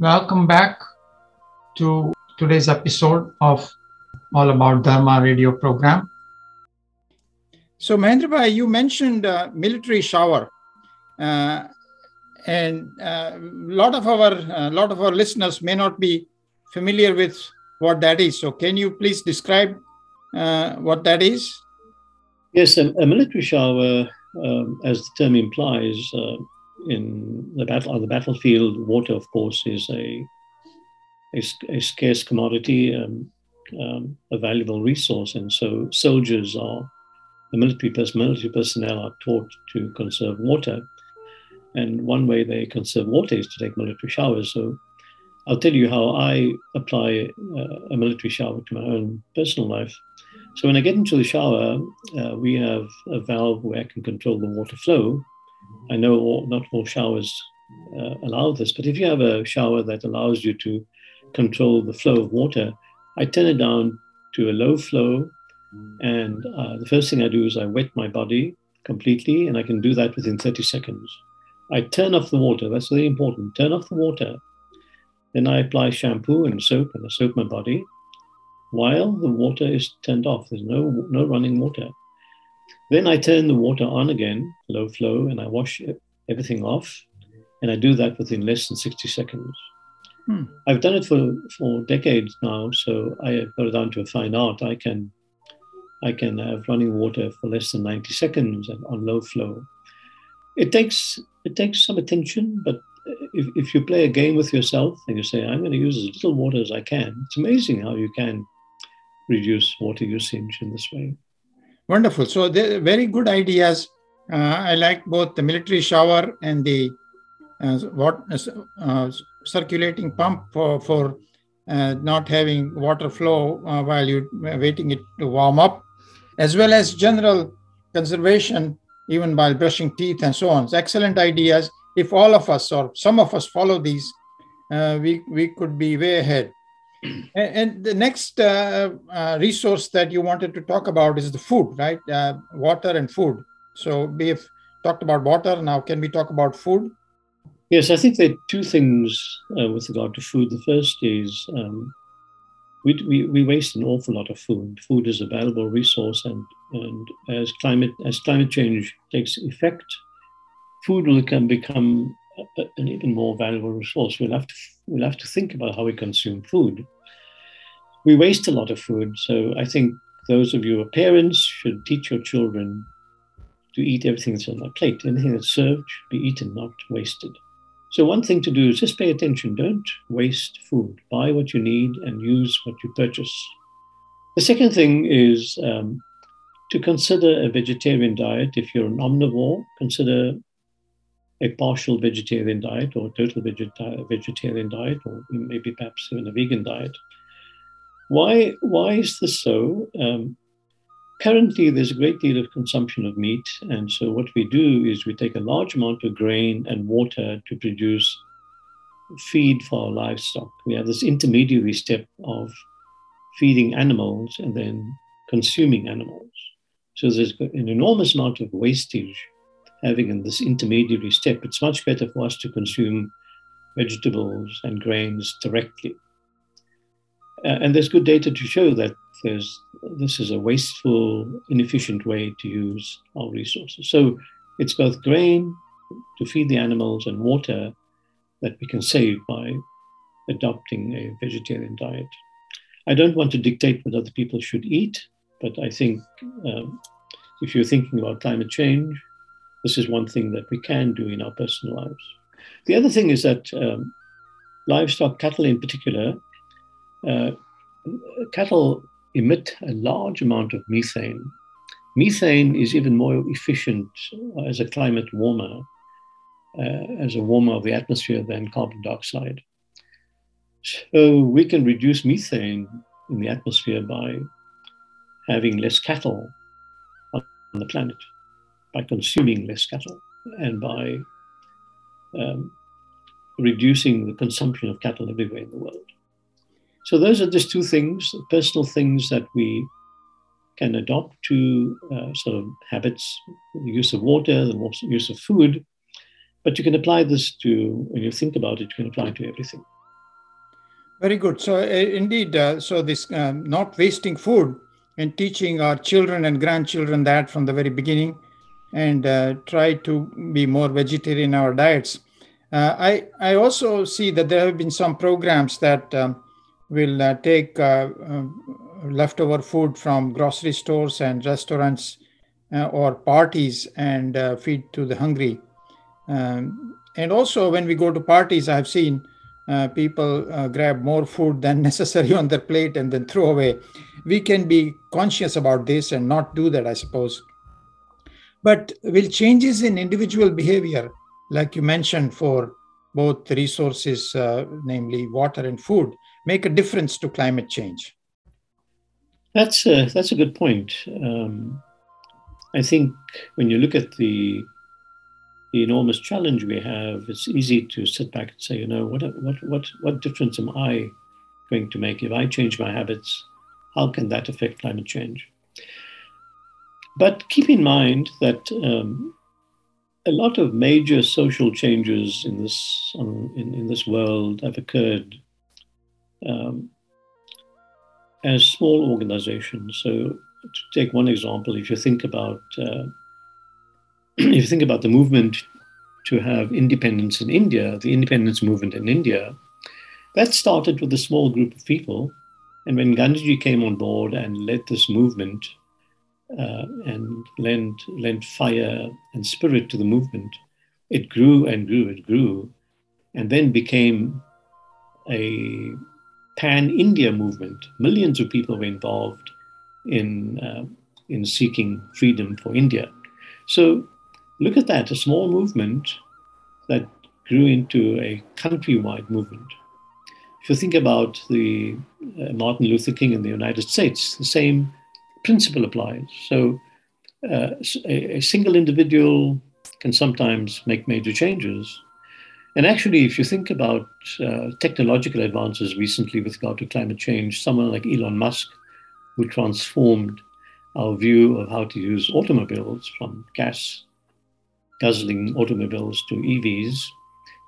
Welcome back to today's episode of All About Dharma radio program. So, Mahendrabhai, you mentioned uh, military shower, uh, and a uh, lot of our a lot of our listeners may not be familiar with what that is. So, can you please describe uh, what that is? Yes, a, a military shower, um, as the term implies, uh, in the battle on the battlefield, water, of course, is a a, a scarce commodity, um, um, a valuable resource, and so soldiers are the military, military personnel are taught to conserve water. And one way they conserve water is to take military showers. So I'll tell you how I apply uh, a military shower to my own personal life. So when I get into the shower, uh, we have a valve where I can control the water flow. I know all, not all showers uh, allow this, but if you have a shower that allows you to control the flow of water, I turn it down to a low flow. And uh, the first thing I do is I wet my body completely, and I can do that within 30 seconds. I turn off the water, that's very important. Turn off the water. Then I apply shampoo and soap, and I soap my body while the water is turned off. There's no, no running water. Then I turn the water on again, low flow, and I wash everything off. And I do that within less than 60 seconds. Hmm. I've done it for, for decades now, so I have got it down to a fine art. I can I can have running water for less than 90 seconds and on low flow. It takes it takes some attention, but if, if you play a game with yourself and you say, I'm going to use as little water as I can, it's amazing how you can reduce water usage in this way. Wonderful. So, very good ideas. Uh, I like both the military shower and the uh, what uh, circulating pump for for uh, not having water flow uh, while you're waiting it to warm up, as well as general conservation even while brushing teeth and so on. It's excellent ideas. If all of us or some of us follow these, uh, we we could be way ahead. And, the next uh, uh, resource that you wanted to talk about is the food, right? Uh, water and food. So we've talked about water. Now, can we talk about food? Yes, I think there are two things uh, with regard to food. The first is um, we, we, we waste an awful lot of food. Food is a valuable resource, and, and as climate as climate change takes effect, food will can become an even more valuable resource. We'll have to we'll have to think about how we consume food. We waste a lot of food, so I think those of you who are parents should teach your children to eat everything that's on their plate. Anything that's served should be eaten, not wasted. So one thing to do is just pay attention. Don't waste food. Buy what you need and use what you purchase. The second thing is um, to consider a vegetarian diet. If you're an omnivore, consider a partial vegetarian diet or total vegetarian diet, or maybe perhaps even a vegan diet. Why, why is this so? Um, currently, there's a great deal of consumption of meat. And so, what we do is we take a large amount of grain and water to produce feed for our livestock. We have this intermediary step of feeding animals and then consuming animals. So, there's an enormous amount of wastage having in this intermediary step. It's much better for us to consume vegetables and grains directly. Uh, and there's good data to show that there's, this is a wasteful, inefficient way to use our resources. So it's both grain to feed the animals and water that we can save by adopting a vegetarian diet. I don't want to dictate what other people should eat, but I think um, if you're thinking about climate change, this is one thing that we can do in our personal lives. The other thing is that um, livestock, cattle in particular, uh, cattle emit a large amount of methane. Methane is even more efficient as a climate warmer, uh, as a warmer of the atmosphere than carbon dioxide. So we can reduce methane in the atmosphere by having less cattle on the planet by consuming less cattle and by um, reducing the consumption of cattle everywhere in the world. So those are just two things, personal things that we can adopt to uh, sort of habits, the use of water, the use of food. But you can apply this to, when you think about it, you can apply it to everything. Very good. So, uh, indeed, uh, so this um, not wasting food and teaching our children and grandchildren that from the very beginning and uh, try to be more vegetarian in our diets. Uh, I, I also see that there have been some programs that um, will uh, take uh, leftover food from grocery stores and restaurants or parties and feed to the hungry. Um, and also, when we go to parties, I've seen uh, people uh, grab more food than necessary on their plate and then throw away. We can be conscious about this and not do that, I suppose. But will changes in individual behavior, like you mentioned, for both resources, uh, namely water and food, make a difference to climate change? That's a, that's a good point. Um, I think when you look at the the enormous challenge we have, it's easy to sit back and say, you know, what, what, what, what difference am I going to make? If I change my habits, how can that affect climate change? But keep in mind that um, a lot of major social changes in this, um, in, in this world have occurred um, as small organizations. So, to take one example, if you think about uh, if you think about the movement to have independence in India, the independence movement in India, that started with a small group of people. And when Gandhiji came on board and led this movement uh, and lent, lent fire and spirit to the movement, it grew and grew, it grew, and then became a pan India movement. Millions of people were involved in, uh, in seeking freedom for India. So Look at that, a small movement that grew into a countrywide movement. If you think about the uh, Martin Luther King in the United States, the same principle applies. So uh, a, a, single individual can sometimes make major changes. And actually, if you think about uh, technological advances recently with regard to climate change, someone like Elon Musk, who transformed our view of how to use automobiles from gas guzzling automobiles to EVs,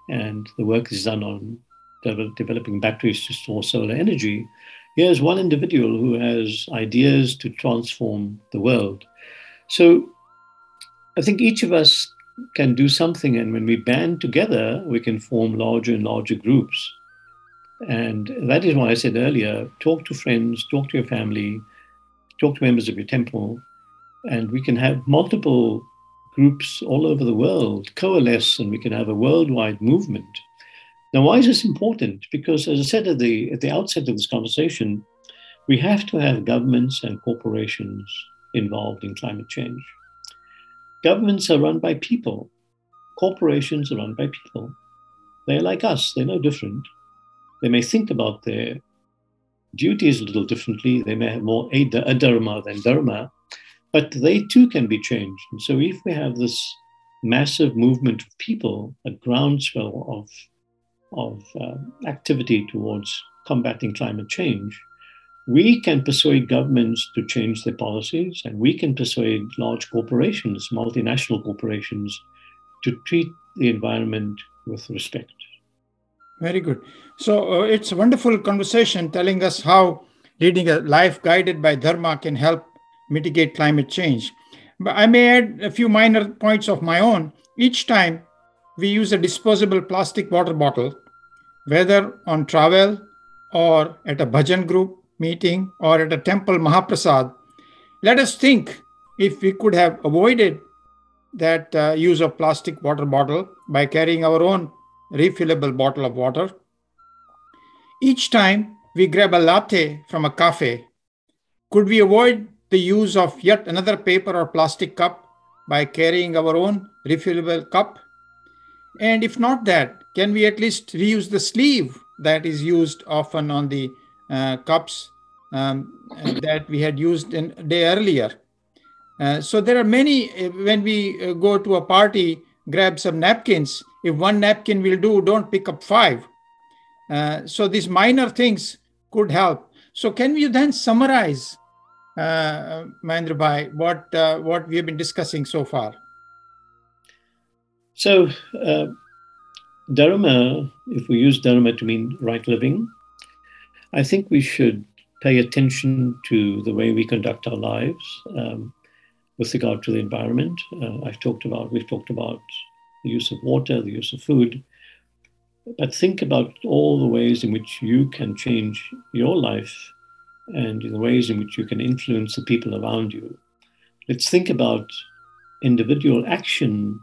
and the work is done on de- developing batteries to store solar energy. Here's one individual who has ideas to transform the world. So I think each of us can do something, and when we band together, we can form larger and larger groups. And that is why I said earlier talk to friends, talk to your family, talk to members of your temple, and we can have multiple groups all over the world coalesce and we can have a worldwide movement. Now, why is this important? Because, as I said at the, at the outset of this conversation, we have to have governments and corporations involved in climate change. Governments are run by people, corporations are run by people. They're like us, they're no different. They may think about their duties a little differently, they may have more adharma than dharma, but they too can be changed. And so if we have this massive movement of people, a groundswell of, of uh, activity towards combating climate change, we can persuade governments to change their policies and we can persuade large corporations, multinational corporations, to treat the environment with respect. Very good. So uh, it's a wonderful conversation telling us how leading a life guided by Dharma can help mitigate climate change. But I may add a few minor points of my own. Each time we use a disposable plastic water bottle, whether on travel or at a bhajan group meeting or at a temple Mahaprasad, let us think if we could have avoided that uh, use of plastic water bottle by carrying our own refillable bottle of water. Each time we grab a latte from a cafe, could we avoid the use of yet another paper or plastic cup by carrying our own refillable cup? And if not that, can we at least reuse the sleeve that is used often on the uh, cups um, that we had used in a day earlier? Uh, so there are many, uh, when we uh, go to a party, grab some napkins. If one napkin will do, don't pick up five. Uh, so these minor things could help. So can you then summarize uh, what, uh, what we have been discussing so far? So, uh, Dharma, if we use Dharma to mean right living, I think we should pay attention to the way we conduct our lives um, with regard to the environment. Uh, I've talked about, we've talked about the use of water, the use of food. But think about all the ways in which you can change your life and the ways in which you can influence the people around you. Let's think about individual action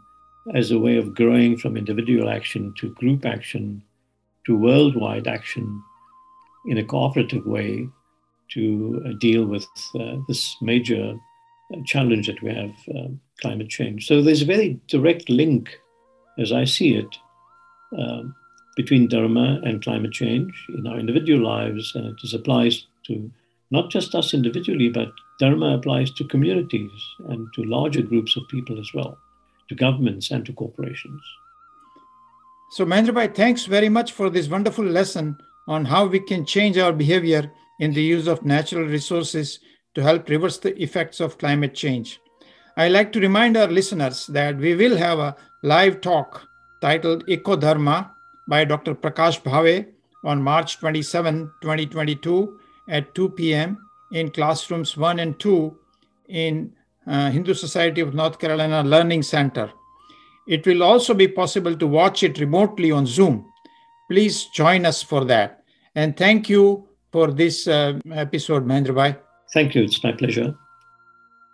as a way of growing from individual action to group action to worldwide action in a cooperative way to uh, deal with uh, this major uh, challenge that we have um, climate change. So there's a very direct link, as I see it, um, between Dharma and climate change in our individual lives, and it applies to not just us individually, but Dharma applies to communities and to larger groups of people as well, to governments and to corporations. So, Mahendrabhai, thanks very much for this wonderful lesson on how we can change our behavior in the use of natural resources to help reverse the effects of climate change. I like to remind our listeners that we will have a live talk titled Eco Dharma by Dr. Prakash Bhave on March 27, 2022 at 2 p.m. in classrooms 1 and 2 in uh, Hindu Society of North Carolina Learning Center. It will also be possible to watch it remotely on Zoom. Please join us for that. And thank you for this uh, episode, Mahendrabhai. Thank you. It's my pleasure.